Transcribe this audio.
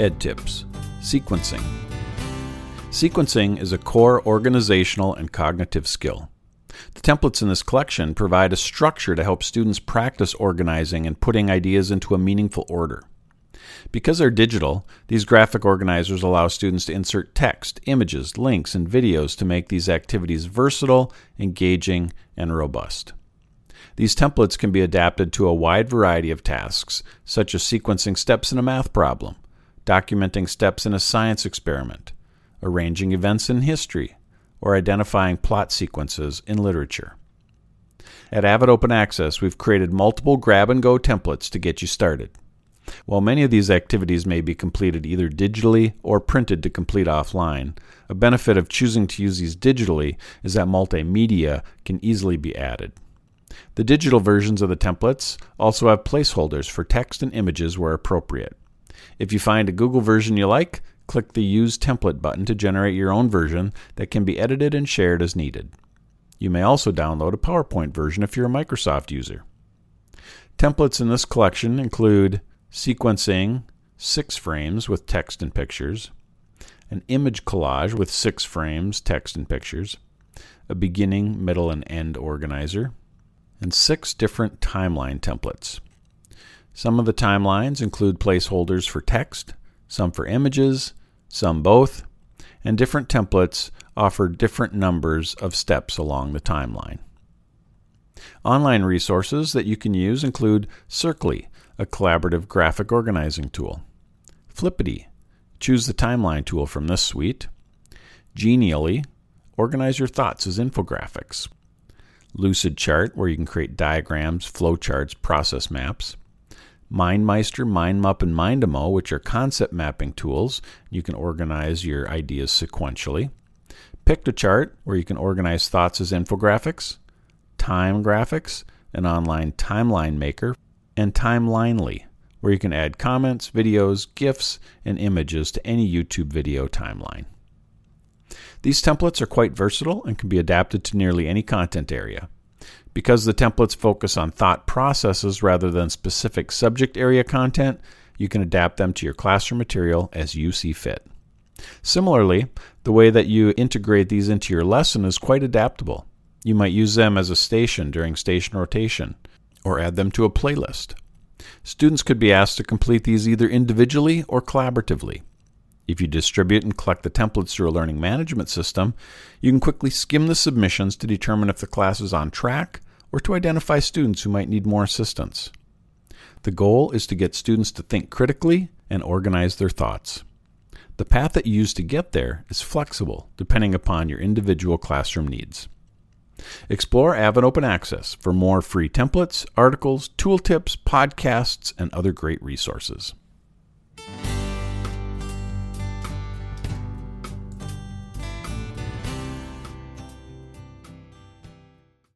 Ed Tips Sequencing. Sequencing is a core organizational and cognitive skill. The templates in this collection provide a structure to help students practice organizing and putting ideas into a meaningful order. Because they're digital, these graphic organizers allow students to insert text, images, links, and videos to make these activities versatile, engaging, and robust. These templates can be adapted to a wide variety of tasks, such as sequencing steps in a math problem, documenting steps in a science experiment, arranging events in history, or identifying plot sequences in literature. At Avid Open Access, we've created multiple grab and go templates to get you started. While many of these activities may be completed either digitally or printed to complete offline, a benefit of choosing to use these digitally is that multimedia can easily be added. The digital versions of the templates also have placeholders for text and images where appropriate. If you find a Google version you like, click the Use Template button to generate your own version that can be edited and shared as needed. You may also download a PowerPoint version if you're a Microsoft user. Templates in this collection include sequencing six frames with text and pictures, an image collage with six frames, text, and pictures, a beginning, middle, and end organizer, and six different timeline templates. Some of the timelines include placeholders for text, some for images, some both, and different templates offer different numbers of steps along the timeline. Online resources that you can use include Circly, a collaborative graphic organizing tool. Flippity, choose the timeline tool from this suite. Genially, organize your thoughts as infographics. Lucidchart, where you can create diagrams, flowcharts, process maps. MindMeister, MindMup, and Mindomo, which are concept mapping tools. You can organize your ideas sequentially. Piktochart, where you can organize thoughts as infographics. Time Graphics, an online timeline maker and Timelinely, where you can add comments, videos, GIFs, and images to any YouTube video timeline. These templates are quite versatile and can be adapted to nearly any content area. Because the templates focus on thought processes rather than specific subject area content, you can adapt them to your classroom material as you see fit. Similarly, the way that you integrate these into your lesson is quite adaptable. You might use them as a station during station rotation, or add them to a playlist. Students could be asked to complete these either individually or collaboratively. If you distribute and collect the templates through a learning management system, you can quickly skim the submissions to determine if the class is on track or to identify students who might need more assistance. The goal is to get students to think critically and organize their thoughts. The path that you use to get there is flexible depending upon your individual classroom needs. Explore Avid Open Access for more free templates, articles, tooltips, podcasts, and other great resources.